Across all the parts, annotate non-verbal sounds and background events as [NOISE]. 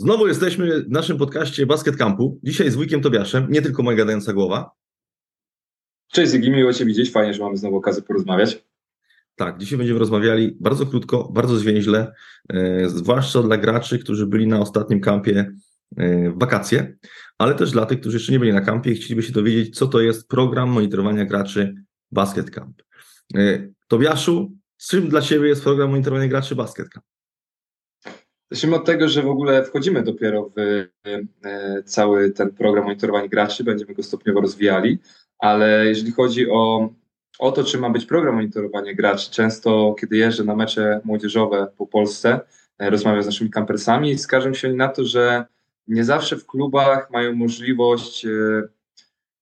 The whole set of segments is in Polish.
Znowu jesteśmy w naszym podcaście Basket Campu. Dzisiaj z Wujkiem Tobiaszem, nie tylko moja gadająca głowa. Cześć Zygi, miło Cię widzieć. Fajnie, że mamy znowu okazję porozmawiać. Tak, dzisiaj będziemy rozmawiali bardzo krótko, bardzo zwięźle, e, zwłaszcza dla graczy, którzy byli na ostatnim kampie e, w wakacje, ale też dla tych, którzy jeszcze nie byli na kampie i chcieliby się dowiedzieć, co to jest program monitorowania graczy Basket Camp. E, Tobiaszu, czym dla Ciebie jest program monitorowania graczy Basket Camp? Zacznijmy od tego, że w ogóle wchodzimy dopiero w e, cały ten program monitorowania graczy, będziemy go stopniowo rozwijali, ale jeżeli chodzi o, o to, czy ma być program monitorowania graczy, często kiedy jeżdżę na mecze młodzieżowe po Polsce, e, rozmawiam z naszymi kampersami i skarżą się na to, że nie zawsze w klubach mają możliwość e,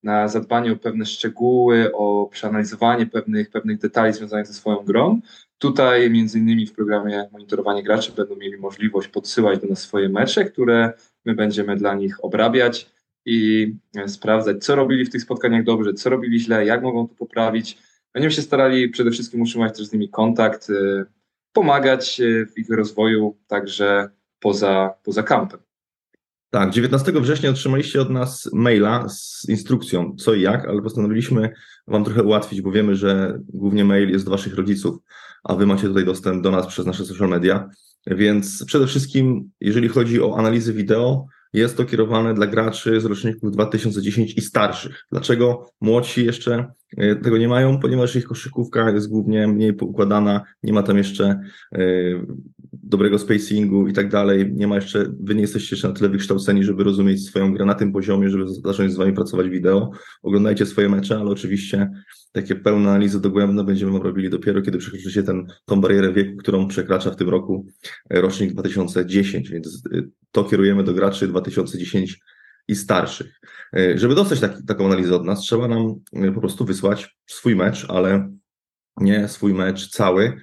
na zadbanie o pewne szczegóły, o przeanalizowanie pewnych, pewnych detali związanych ze swoją grą. Tutaj między innymi w programie monitorowanie graczy będą mieli możliwość podsyłać do nas swoje mecze, które my będziemy dla nich obrabiać i e, sprawdzać, co robili w tych spotkaniach dobrze, co robili źle, jak mogą to poprawić. Będziemy się starali przede wszystkim utrzymać też z nimi kontakt, e, pomagać e, w ich rozwoju także poza, poza kampem. Tak, 19 września otrzymaliście od nas maila z instrukcją co i jak, ale postanowiliśmy Wam trochę ułatwić, bo wiemy, że głównie mail jest do Waszych rodziców, a Wy macie tutaj dostęp do nas przez nasze social media. Więc przede wszystkim, jeżeli chodzi o analizy wideo, jest to kierowane dla graczy z roczników 2010 i starszych. Dlaczego młodsi jeszcze e, tego nie mają? Ponieważ ich koszykówka jest głównie mniej poukładana, nie ma tam jeszcze e, dobrego spacingu i tak dalej. Nie ma jeszcze, wy nie jesteście jeszcze na tyle wykształceni, żeby rozumieć swoją grę na tym poziomie, żeby zacząć z wami pracować wideo. Oglądajcie swoje mecze, ale oczywiście takie pełne analizy dogłębne będziemy robili dopiero, kiedy przekroczycie ten, tą barierę wieku, którą przekracza w tym roku e, rocznik 2010, więc e, to kierujemy do graczy 2010 i starszych. E, żeby dostać taki, taką analizę od nas, trzeba nam po prostu wysłać swój mecz, ale nie swój mecz cały,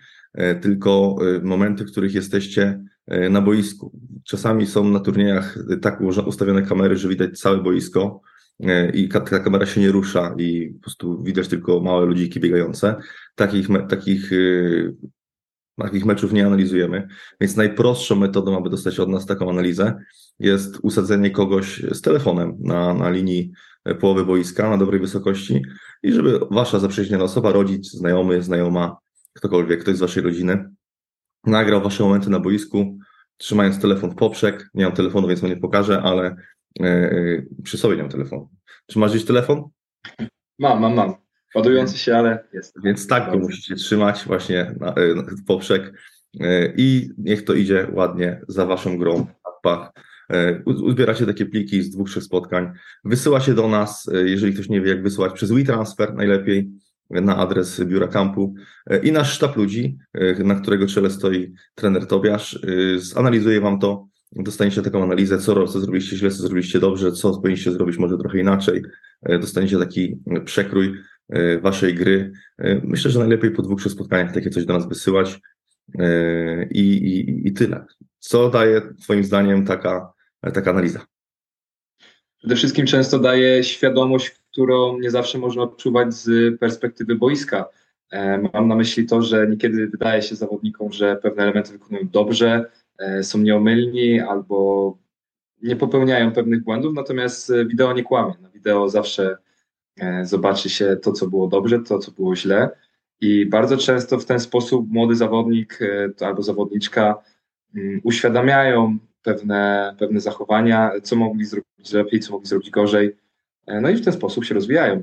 tylko momenty, w których jesteście na boisku. Czasami są na turniejach tak ustawione kamery, że widać całe boisko, E, i ta kamera się nie rusza i po prostu widać tylko małe ludziki biegające. Takich, takich, takich meczów nie analizujemy, więc najprostszą metodą, aby dostać od nas taką analizę, jest usadzenie kogoś z telefonem na, na linii e, połowy boiska na dobrej wysokości i żeby wasza zaprzyjaźniona osoba, rodzic, znajomy, znajoma, ktokolwiek, ktoś z waszej rodziny nagrał wasze momenty na boisku, trzymając telefon w poprzek. Nie mam telefonu, więc wam nie pokażę, ale e, przy sobie nie mam telefonu. Czy masz gdzieś telefon? Mam, mam, mam. Ładujący się, ale jest. Więc tak go musicie trzymać właśnie na, e, w poprzek i niech to idzie ładnie za waszą grą pach. Uzbieracie takie pliki z dwóch, trzech spotkań. Wysyła się do nas, jeżeli ktoś nie wie jak wysyłać, przez WeTransfer najlepiej na adres biura kampu i nasz sztab ludzi, na którego czele stoi trener Tobiasz, zanalizuje wam to dostaniecie taką analizę, co, co zrobiliście źle, co zrobiliście dobrze, co powinniście zrobić może trochę inaczej. E, dostaniecie taki e, przekrój e, waszej gry. Myślę, że najlepiej po dwóch, trzech spotkaniach takie coś do nas wysyłać i, i, i tyle. Co daje Twoim zdaniem taka, taka analiza? Przede wszystkim często daje świadomość, którą nie zawsze można odczuwać z perspektywy boiska. Mam na myśli to, że niekiedy wydaje się zawodnikom, że pewne elementy wykonują dobrze, E, są nieomylni albo nie popełniają pewnych błędów, natomiast e, wideo nie kłamie. Na wideo zawsze e, zobaczy się to, co było dobrze, to, co było źle. I bardzo często w ten sposób młody zawodnik albo zawodniczka mm, uświadamiają pewne, pewne zachowania, co mogli zrobić lepiej, co mogli zrobić gorzej. No i w ten sposób się rozwijają.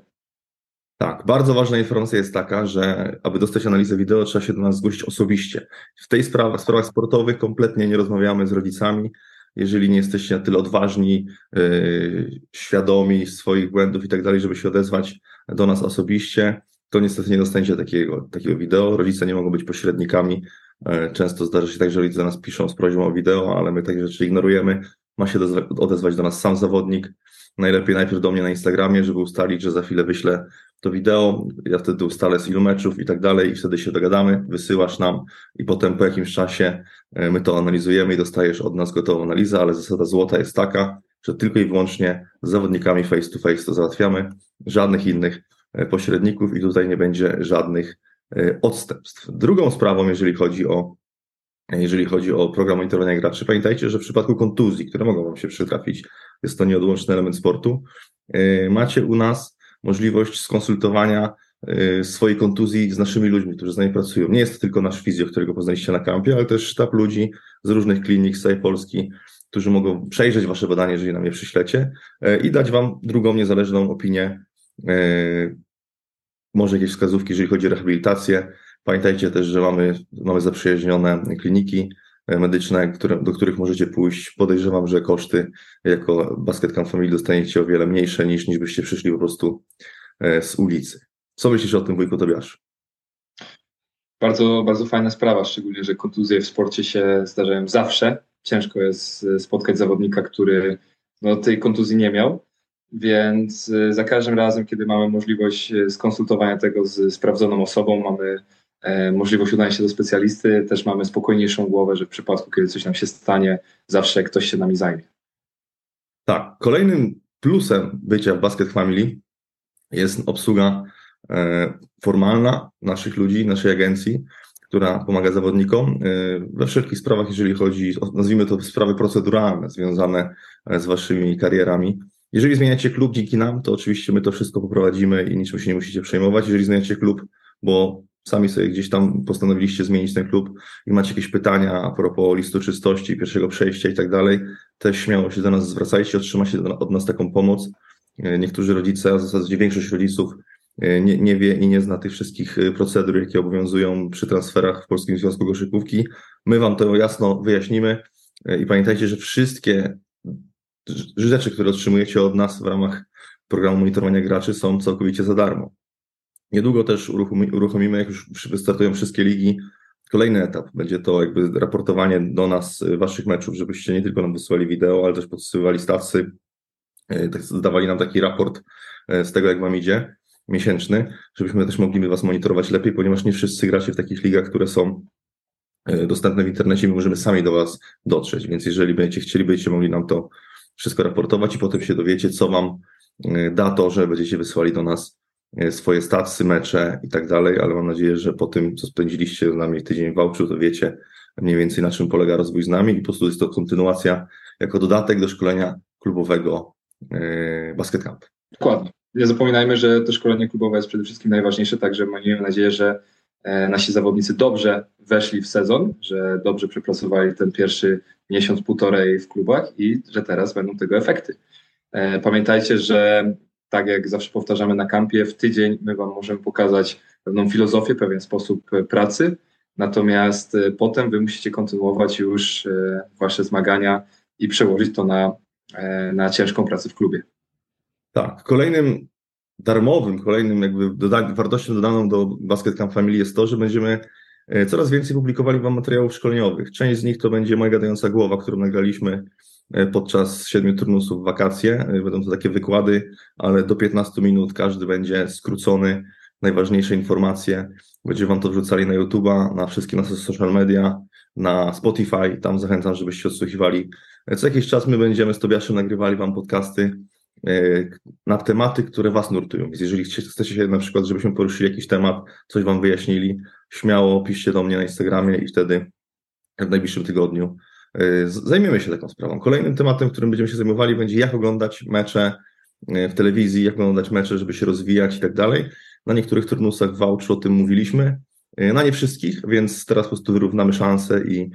Tak, bardzo ważna informacja jest taka, że aby dostać analizę wideo, trzeba się do nas zgłosić osobiście. W tej sprawie, w sprawach sportowych kompletnie nie rozmawiamy z rodzicami. Jeżeli nie jesteście na tyle odważni, yy, świadomi swoich błędów i tak dalej, żeby się odezwać do nas osobiście, to niestety nie dostaniecie takiego, takiego wideo. Rodzice nie mogą być pośrednikami. Yy, często zdarza się tak, że rodzice do nas piszą z prośbą o wideo, ale my takie rzeczy ignorujemy. Ma się odezwać do nas sam zawodnik. Najlepiej najpierw do mnie na Instagramie, żeby ustalić, że za chwilę wyślę to wideo, ja wtedy ustalę z ilu meczów i tak dalej i wtedy się dogadamy, wysyłasz nam i potem po jakimś czasie e, my to analizujemy i dostajesz od nas gotową analizę, ale zasada złota jest taka, że tylko i wyłącznie z zawodnikami face to face to załatwiamy, żadnych innych e, pośredników i tutaj nie będzie żadnych e, odstępstw. Drugą sprawą, jeżeli chodzi o jeżeli chodzi o program monitorowania graczy. Pamiętajcie, że w przypadku kontuzji, które mogą Wam się przytrafić, jest to nieodłączny element sportu, macie u nas możliwość skonsultowania swojej kontuzji z naszymi ludźmi, którzy z nami pracują. Nie jest to tylko nasz fizjo, którego poznaliście na kampie, ale też sztab ludzi z różnych klinik z całej Polski, którzy mogą przejrzeć Wasze badanie, jeżeli nam je przyślecie i dać Wam drugą, niezależną opinię może jakieś wskazówki, jeżeli chodzi o rehabilitację. Pamiętajcie też, że mamy, mamy zaprzyjaźnione kliniki e, medyczne, które, do których możecie pójść. Podejrzewam, że koszty jako Basket Camp Family dostaniecie o wiele mniejsze niż, niż byście przyszli po prostu e, z ulicy. Co myślisz o tym, wujku Tobiasz? Bardzo, bardzo fajna sprawa, szczególnie, że kontuzje w sporcie się zdarzają zawsze. Ciężko jest e, spotkać zawodnika, który no, tej kontuzji nie miał. Więc y, za każdym razem, kiedy mamy możliwość y, skonsultowania tego z sprawdzoną osobą, mamy e, możliwość udania się do specjalisty, też mamy spokojniejszą głowę, że w przypadku, kiedy coś nam się stanie, zawsze ktoś się nami zajmie. Tak. Kolejnym plusem bycia w Basket Family jest obsługa e, formalna naszych ludzi, naszej agencji, która pomaga zawodnikom e, we wszelkich sprawach, jeżeli chodzi, nazwijmy to sprawy proceduralne związane z waszymi karierami. Jeżeli zmieniacie klub dzięki nam, to oczywiście my to wszystko poprowadzimy i niczym się nie musicie przejmować. Jeżeli zmieniacie klub, bo sami sobie gdzieś tam postanowiliście zmienić ten klub i macie jakieś pytania a propos listu czystości, pierwszego przejścia i tak dalej, też śmiało się do nas zwracajcie, otrzymacie od nas taką pomoc. E, niektórzy rodzice, a w zasadzie większość rodziców e, nie, nie wie i nie zna tych wszystkich e, procedur, jakie obowiązują przy transferach w Polskim Związku Koszykówki. My Wam to jasno wyjaśnimy i pamiętajcie, że wszystkie rzeczy, które otrzymujecie od nas w ramach programu monitorowania graczy są całkowicie za darmo. Niedługo też uruchomimy, jak już wystartują wszystkie ligi, kolejny etap. Będzie to jakby raportowanie do nas waszych meczów, żebyście nie tylko nam wysyłali wideo, ale też podsyłali stawcy, e, tak zdawali nam taki raport e, z tego, jak wam idzie, miesięczny, żebyśmy też mogli was monitorować lepiej, ponieważ nie wszyscy gracie w takich ligach, które są dostępne w internecie, my możemy sami do was dotrzeć, więc jeżeli będziecie chcieli, będziecie mogli nam to wszystko raportować i potem się dowiecie, co wam e, da to, że będziecie wysłali do nas e, swoje statsy, mecze i tak dalej, ale mam nadzieję, że po tym, co spędziliście z nami tydzień w Wałczu, to wiecie mniej więcej na czym polega rozwój z nami i po prostu jest to kontynuacja jako dodatek do szkolenia klubowego e, Basket Camp. Dokładnie. Nie zapominajmy, że to szkolenie klubowe jest przede wszystkim najważniejsze, także mamy nadzieję, że nasi zawodnicy dobrze weszli w sezon, że dobrze przepracowali ten pierwszy miesiąc, półtorej w klubach i że teraz będą tego efekty. E, pamiętajcie, że tak jak zawsze powtarzamy na kampie, w tydzień my Wam możemy pokazać pewną filozofię, pewien sposób pracy, natomiast e, potem Wy musicie kontynuować już e, Wasze zmagania i przełożyć to na, na ciężką pracę w klubie. Tak, kolejnym darmowym, kolejnym jakby doda wartością dodaną do Basket Camp Family jest to, że będziemy E, coraz więcej publikowali Wam materiałów szkoleniowych. Część z nich to będzie moja gadająca głowa, którą nagraliśmy e, podczas siedmiu turnusów w wakacje. E, będą to takie wykłady, ale do 15 minut każdy będzie skrócony. Najważniejsze informacje. Będziemy Wam to wrzucali na YouTube'a, na wszystkie nasze social media, na Spotify. Tam zachęcam, żebyście odsłuchiwali. Co jakiś czas my będziemy z Tobiaszem nagrywali Wam podcasty na tematy, które Was nurtują. Więc jeżeli chcecie się na przykład, żebyśmy poruszyli jakiś temat, coś Wam wyjaśnili, śmiało piszcie do mnie na Instagramie i wtedy w najbliższym tygodniu y, zajmiemy się taką sprawą. Kolejnym tematem, którym będziemy się zajmowali, będzie jak oglądać mecze y, w telewizji, jak oglądać mecze, żeby się rozwijać i tak dalej. Na niektórych turnusach w o tym mówiliśmy, na nie wszystkich, więc teraz po prostu wyrównamy szanse i,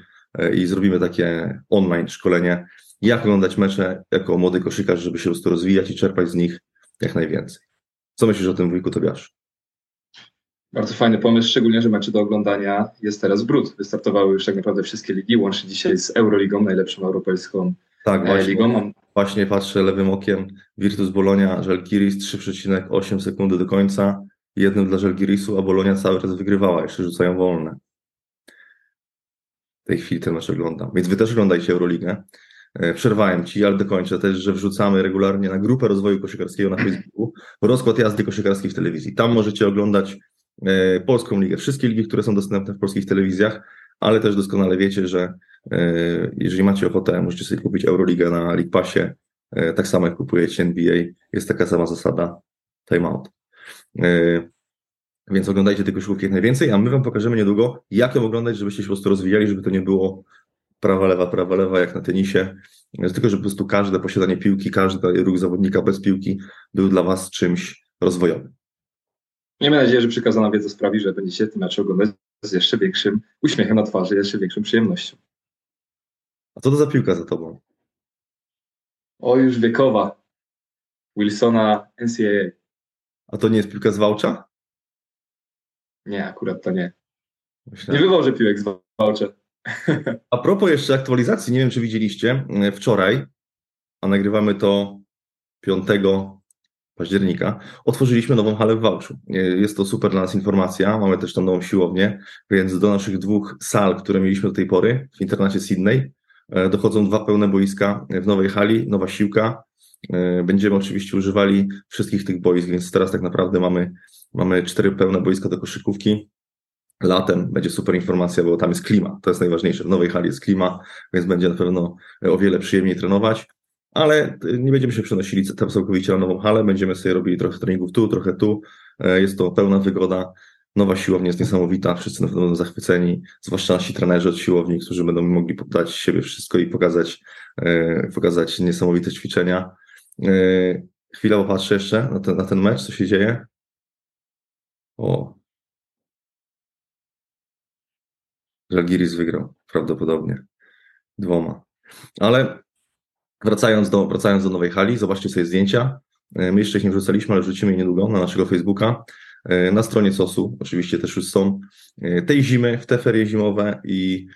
i zrobimy takie online szkolenie, jak oglądać mecze jako młody koszykarz, żeby się po prostu rozwijać i czerpać z nich jak najwięcej. Co myślisz o tym, wujku Tobiasz? Bardzo fajny pomysł, szczególnie, że mecze do oglądania jest teraz brud. Wystartowały już tak naprawdę wszystkie ligi, łącznie dzisiaj z Euroligą, najlepszą europejską tak, e, właśnie, ligą. Właśnie patrzę lewym okiem. Virtus Bolonia, Żalgiris 3,8 sekundy do końca. Jednym dla Żalgirisu, a Bolonia cały czas wygrywała, jeszcze rzucają wolne. W tej chwili ten mecz oglądam. Więc wy też oglądajcie Euroligę. E, przerwałem ci, ale dokończę też, że wrzucamy regularnie na grupę rozwoju koszykarskiego na Facebooku rozkład jazdy koszykarskiej w telewizji. Tam możecie oglądać E, polską ligę, wszystkie ligi, które są dostępne w polskich telewizjach, ale też doskonale wiecie, że e, jeżeli macie ochotę, możecie sobie kupić Euroligę na League Passie, tak samo jak kupujecie NBA, jest taka sama zasada timeout. Więc oglądajcie tych koszykówki jak najwięcej, a my wam pokażemy niedługo, jak ją oglądać, żebyście się po prostu rozwijali, żeby to nie było prawa, lewa, prawa, lewa, jak na tenisie. Tylko, żeby po prostu każde posiadanie piłki, każdy ruch zawodnika bez piłki był dla was czymś rozwojowym. Miejmy nadzieję, że przekazana wiedza sprawi, że będziecie ten mecz oglądać z jeszcze większym uśmiechem na twarzy, jeszcze większą przyjemnością. A co to za piłka za tobą? O, już wiekowa. Wilsona NCAA. A to nie jest piłka z Wałcza? Nie, akurat to nie. Myślałem. Nie wywożę piłek z Wałcza. [LAUGHS] A propos jeszcze aktualizacji, nie wiem czy widzieliście, e, wczoraj, a nagrywamy to 5 października, otworzyliśmy nową halę w Wałczu. E, jest to super dla nas informacja, mamy też tam nową siłownię, więc do naszych dwóch sal, które mieliśmy do tej pory w internacie Sydney, e, dochodzą dwa pełne boiska w nowej hali, nowa siłka. Będziemy oczywiście używali wszystkich tych boisk, więc teraz tak naprawdę mamy, mamy cztery pełne boiska do koszykówki, Latem będzie super informacja, bo tam jest klima. To jest najważniejsze. W nowej hali jest klima, więc będzie na pewno o wiele przyjemniej trenować. Ale nie będziemy się przenosili tam całkowicie na nową halę. Będziemy sobie robili trochę treningów tu, trochę tu. E, jest to pełna wygoda. Nowa siłownia jest niesamowita. Wszyscy na pewno będą zachwyceni, zwłaszcza nasi trenerzy od siłowni, którzy będą mogli poddać siebie wszystko i pokazać, e, pokazać niesamowite ćwiczenia. E, chwilę popatrzę jeszcze na ten, na ten mecz, co się dzieje. O, Żalgiris wygrał prawdopodobnie dwoma. Ale wracając do, wracając do nowej hali, zobaczcie sobie zdjęcia. E, my jeszcze ich nie wrzucaliśmy, ale wrzucimy je niedługo na naszego Facebooka. E, na stronie COS-u oczywiście też już są e, tej zimy, w te ferie zimowe i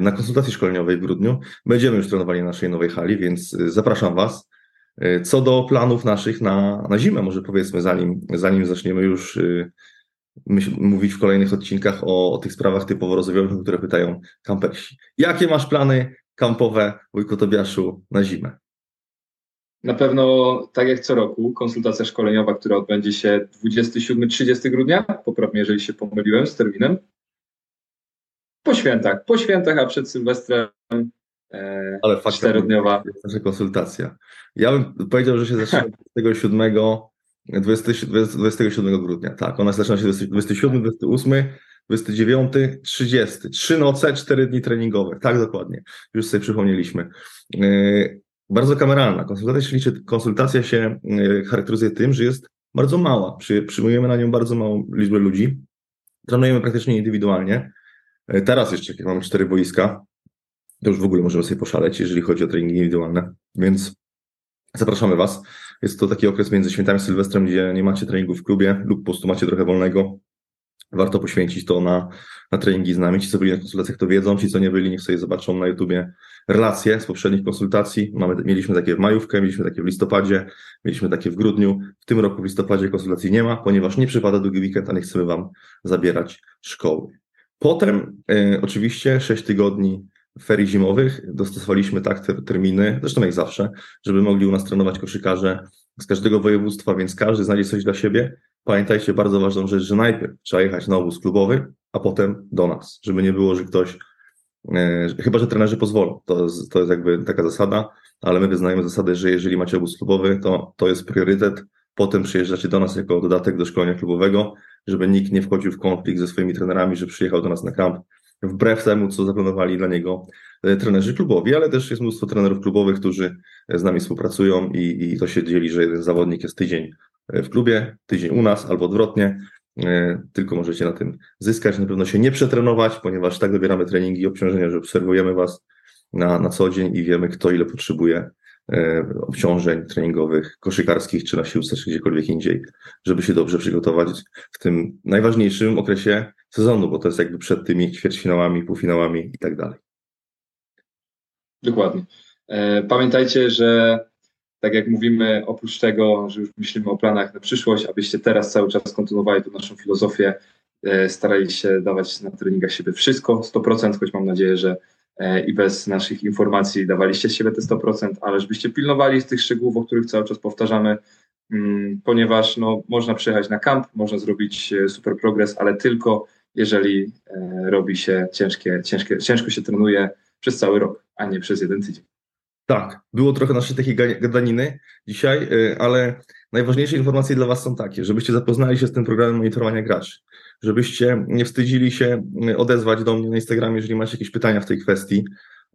na konsultacji szkoleniowej w grudniu. Będziemy już trenowali na naszej nowej hali, więc zapraszam Was. Co do planów naszych na, na zimę, może powiedzmy, zanim, zanim zaczniemy już mówić w kolejnych odcinkach o, o tych sprawach typowo rozwojowych, które pytają kampersi. Jakie masz plany kampowe, Wujku Tobiaszu, na zimę? Na pewno, tak jak co roku, konsultacja szkoleniowa, która odbędzie się 27-30 grudnia. Poprawnie, jeżeli się pomyliłem z terminem. Po świętach, po świętach, a przed Sylwestrem e, Ale czterodniowa. Nasza konsultacja. Ja bym powiedział, że się zaczyna 27 27 grudnia, tak. Ona zaczyna się 27, 28, 29, 30. Trzy noce, cztery dni treningowe. Tak, dokładnie. Już sobie przypomnieliśmy. Yy, bardzo kameralna. Konsultacja się, liczy, konsultacja się yy, charakteryzuje tym, że jest bardzo mała. Przy, przyjmujemy na nią bardzo małą liczbę ludzi. Trenujemy praktycznie indywidualnie. Yy, teraz jeszcze, jak mamy cztery boiska, to już w ogóle możemy sobie poszaleć, jeżeli chodzi o treningi indywidualne. Więc zapraszamy Was. Jest to taki okres między świętami Sylwestrem, gdzie nie macie treningu w klubie lub po prostu macie trochę wolnego. Warto poświęcić to na, na treningi z nami. Ci, co byli na konsultacjach, to wiedzą. Ci, co nie byli, niech sobie zobaczą na YouTubie relacje z poprzednich konsultacji. Mamy, mieliśmy takie w majówkę, mieliśmy takie w listopadzie, mieliśmy takie w grudniu. W tym roku w listopadzie konsultacji nie ma, ponieważ nie przypada długi weekend, a nie chcemy Wam zabierać szkoły. Potem y, oczywiście 6 tygodni ferii zimowych. Dostosowaliśmy tak te terminy, zresztą jak zawsze, żeby mogli u nas trenować koszykarze z każdego województwa, więc każdy znajdzie coś dla siebie. Pamiętajcie bardzo ważną rzecz, że najpierw trzeba jechać na obóz klubowy, a potem do nas, żeby nie było, że ktoś, e, chyba że trenerzy pozwolą, to, to jest jakby taka zasada, ale my wyznajemy zasadę, że jeżeli macie obóz klubowy, to to jest priorytet, potem przyjeżdżacie do nas jako dodatek do szkolenia klubowego, żeby nikt nie wchodził w konflikt ze swoimi trenerami, że przyjechał do nas na kamp wbrew temu, co zaplanowali dla niego e, trenerzy klubowi, ale też jest mnóstwo trenerów klubowych, którzy z nami współpracują i, i to się dzieli, że jeden zawodnik jest tydzień e, w klubie, tydzień u nas albo odwrotnie. E, tylko możecie na tym zyskać. Na pewno się nie przetrenować, ponieważ tak dobieramy treningi i obciążenia, że obserwujemy Was na, na co dzień i wiemy, kto ile potrzebuje obciążeń treningowych, koszykarskich, czy na siłce, czy gdziekolwiek indziej, żeby się dobrze przygotować w tym najważniejszym okresie sezonu, bo to jest jakby przed tymi ćwierćfinałami, półfinałami i tak dalej. Dokładnie. E, pamiętajcie, że tak jak mówimy, oprócz tego, że już myślimy o planach na przyszłość, abyście teraz cały czas kontynuowali tę naszą filozofię, e, starali się dawać na treningach siebie wszystko, 100%, choć mam nadzieję, że e, i bez naszych informacji dawaliście z siebie te 100%, ale żebyście pilnowali z tych szczegółów, o których cały czas powtarzamy, mm, ponieważ no, można przyjechać na kamp, można zrobić super progres, ale tylko jeżeli e, robi się ciężkie, ciężkie, ciężko się trenuje przez cały rok, a nie przez jeden tydzień. Tak, było trochę naszej takiej gadaniny dzisiaj, y, ale najważniejsze informacje dla Was są takie, żebyście zapoznali się z tym programem monitorowania graczy, żebyście nie wstydzili się y, odezwać do mnie na Instagramie, jeżeli macie jakieś pytania w tej kwestii,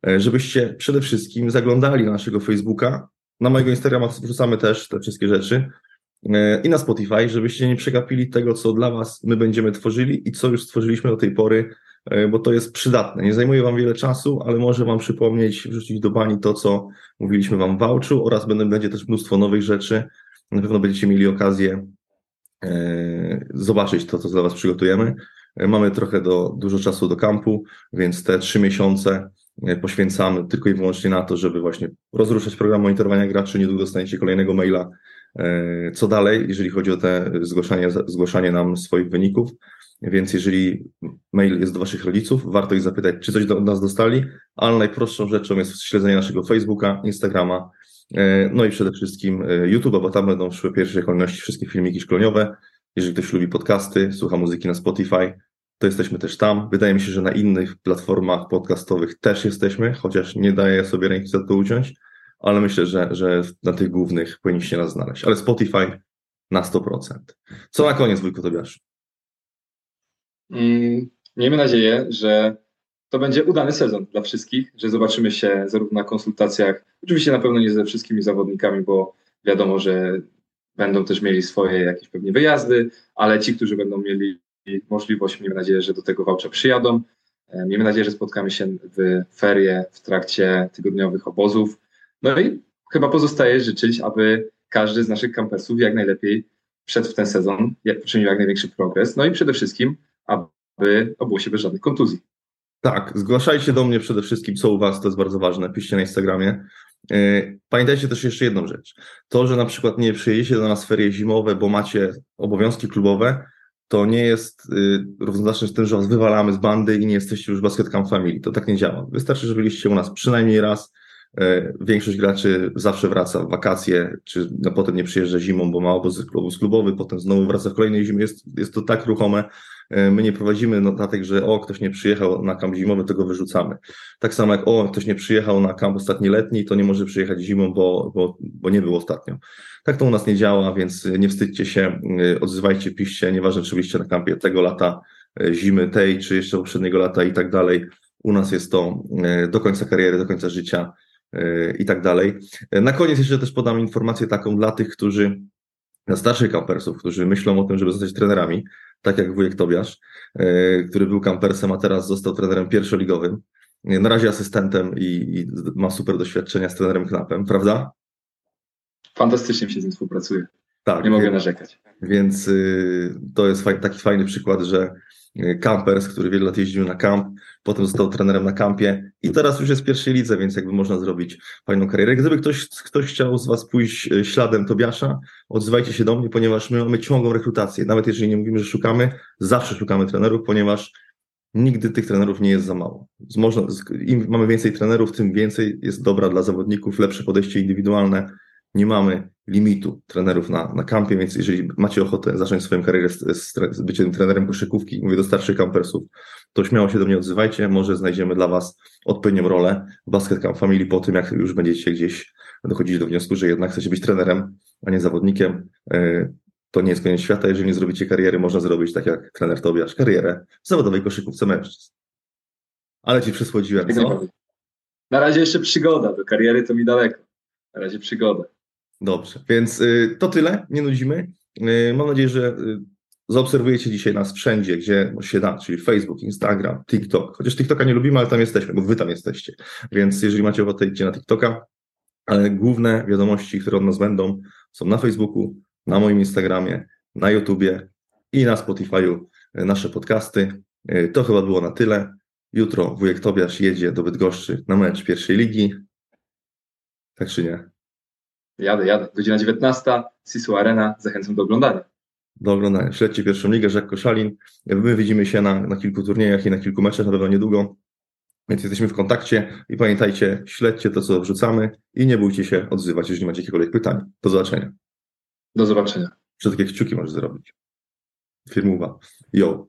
y, żebyście przede wszystkim zaglądali na naszego Facebooka, na mojego Instagrama wrzucamy też te wszystkie rzeczy i na Spotify, żebyście nie przegapili tego, co dla Was my będziemy tworzyli i co już stworzyliśmy do tej pory bo to jest przydatne. Nie zajmuje Wam wiele czasu, ale może Wam przypomnieć, wrzucić do bani to, co mówiliśmy Wam w Wałczu oraz będzie też mnóstwo nowych rzeczy. Na pewno będziecie mieli okazję e, zobaczyć to, co dla Was przygotujemy. E, mamy trochę do, dużo czasu do kampu, więc te trzy miesiące poświęcamy tylko i wyłącznie na to, żeby właśnie rozruszać program monitorowania graczy. Niedługo dostaniecie kolejnego maila, co dalej, jeżeli chodzi o te zgłaszanie, zgłaszanie nam swoich wyników. Więc jeżeli mail jest do Waszych rodziców, warto ich zapytać, czy coś od nas dostali, ale najprostszą rzeczą jest śledzenie naszego Facebooka, Instagrama, e, no i przede wszystkim e, YouTube'a, bo tam będą szły w pierwszej kolejności wszystkie filmiki szkoleniowe. Jeżeli ktoś lubi podcasty, słucha muzyki na Spotify, to jesteśmy też tam. Wydaje mi się, że na innych platformach podcastowych też jesteśmy, chociaż nie daję sobie ręki za to uciąć, ale myślę, że, że na tych głównych powinniście nas znaleźć. Ale Spotify na 100%. Co na koniec, Wujku Tobiaszu? Miejmy nadzieję, że to będzie udany sezon dla wszystkich, że zobaczymy się zarówno na konsultacjach, oczywiście na pewno nie ze wszystkimi zawodnikami, bo wiadomo, że będą też mieli swoje jakieś pewnie wyjazdy, ale ci, którzy będą mieli możliwość, miejmy nadzieję, że do tego Wałcza przyjadą. E, miejmy nadzieję, że spotkamy się w ferie w trakcie tygodniowych obozów. No i chyba pozostaje życzyć, aby każdy z naszych kampersów jak najlepiej wszedł w ten sezon, poczynił jak największy progres. No i przede wszystkim aby obyło się bez żadnych kontuzji. Tak, zgłaszajcie do mnie przede wszystkim, co u Was, to jest bardzo ważne, piszcie na Instagramie. E, pamiętajcie też jeszcze jedną rzecz. To, że na przykład nie przyjedziecie do nas ferie zimowe, bo macie obowiązki klubowe, to nie jest y, równoznaczne z tym, że was wywalamy z bandy i nie jesteście już Basket Camp Family. To tak nie działa. Wystarczy, że byliście u nas przynajmniej raz. E, większość graczy zawsze wraca w wakacje, czy no, potem nie przyjeżdża zimą, bo ma obóz, klubowy, potem znowu wraca w kolejnej zimie. Jest, jest to tak ruchome, E, my nie prowadzimy notatek, że o, ktoś nie przyjechał na kamp zimowy, to go wyrzucamy. Tak samo jak o, ktoś nie przyjechał na kamp ostatni letni, to nie może przyjechać zimą, bo, bo, bo nie był ostatnio. Tak to u nas nie działa, więc nie wstydźcie się, e, odzywajcie, piszcie, nieważne czy byliście na kampie tego lata, zimy tej, czy jeszcze poprzedniego lata i tak dalej. U nas jest to do końca kariery, do końca życia i tak dalej. Na koniec jeszcze też podam informację taką dla tych, którzy, dla starszych kampersów, którzy myślą o tym, żeby zostać trenerami tak jak wujek Tobiasz, e, który był kampersem, a teraz został trenerem pierwszoligowym. E, na razie asystentem i, i ma super doświadczenia z trenerem Knapem, prawda? Fantastycznie się z nim współpracuje. Tak. Nie mogę narzekać. Więc y, to jest faj, taki fajny przykład, że Campers, który wiele lat jeździł na kamp, potem został trenerem na kampie i teraz już jest w pierwszej lidze, więc jakby można zrobić fajną karierę. Gdyby ktoś, ktoś chciał z Was pójść e, śladem Tobiasza, odzywajcie się do mnie, ponieważ my mamy ciągłą rekrutację. Nawet jeżeli nie mówimy, że szukamy, zawsze szukamy trenerów, ponieważ nigdy tych trenerów nie jest za mało. Można, Im mamy więcej trenerów, tym więcej jest dobra dla zawodników, lepsze podejście indywidualne. Nie mamy limitu trenerów na, na kampie, więc jeżeli macie ochotę zacząć swoją karierę z, z, z byciem trenerem koszykówki, mówię do starszych kampersów, to śmiało się do mnie odzywajcie, może znajdziemy dla Was odpowiednią rolę w Basket Camp Family po tym, jak już będziecie gdzieś dochodzić do wniosku, że jednak chcecie być trenerem, a nie zawodnikiem. E, to nie jest koniec świata, jeżeli nie zrobicie kariery, można zrobić tak jak trener Tobiasz, karierę w zawodowej koszykówce mężczyzn. Ale Ci przysłodziłem, co? Na razie jeszcze przygoda, do kariery to mi daleko. Na razie przygoda. Dobrze, więc y, to tyle, nie nudzimy. Y, mam nadzieję, że y, zaobserwujecie dzisiaj nas wszędzie, gdzie się da, czyli Facebook, Instagram, TikTok. Chociaż TikToka nie lubimy, ale tam jesteśmy, bo wy tam jesteście. Więc jeżeli macie ochotę, idźcie na TikToka. Ale główne wiadomości, które od nas będą, są na Facebooku, na moim Instagramie, na YouTubie i na Spotify'u nasze podcasty. To chyba było na tyle. Jutro wujek Tobiasz jedzie do Bydgoszczy na mecz pierwszej ligi. Tak czy nie? Jadę, jadę. Godzina 19, Sisu Arena. Zachęcam do oglądania. Do oglądania. Śledźcie pierwszą ligę, Żak Koszalin. My widzimy się na, na kilku turniejach i na kilku meczach, na pewno niedługo. Więc jesteśmy w kontakcie i pamiętajcie, śledźcie to, co wrzucamy i nie bójcie się odzywać, jeżeli macie jakiekolwiek pytań. Do zobaczenia. Do zobaczenia. Czy takie kciuki możesz zrobić? Firmowa. Yo.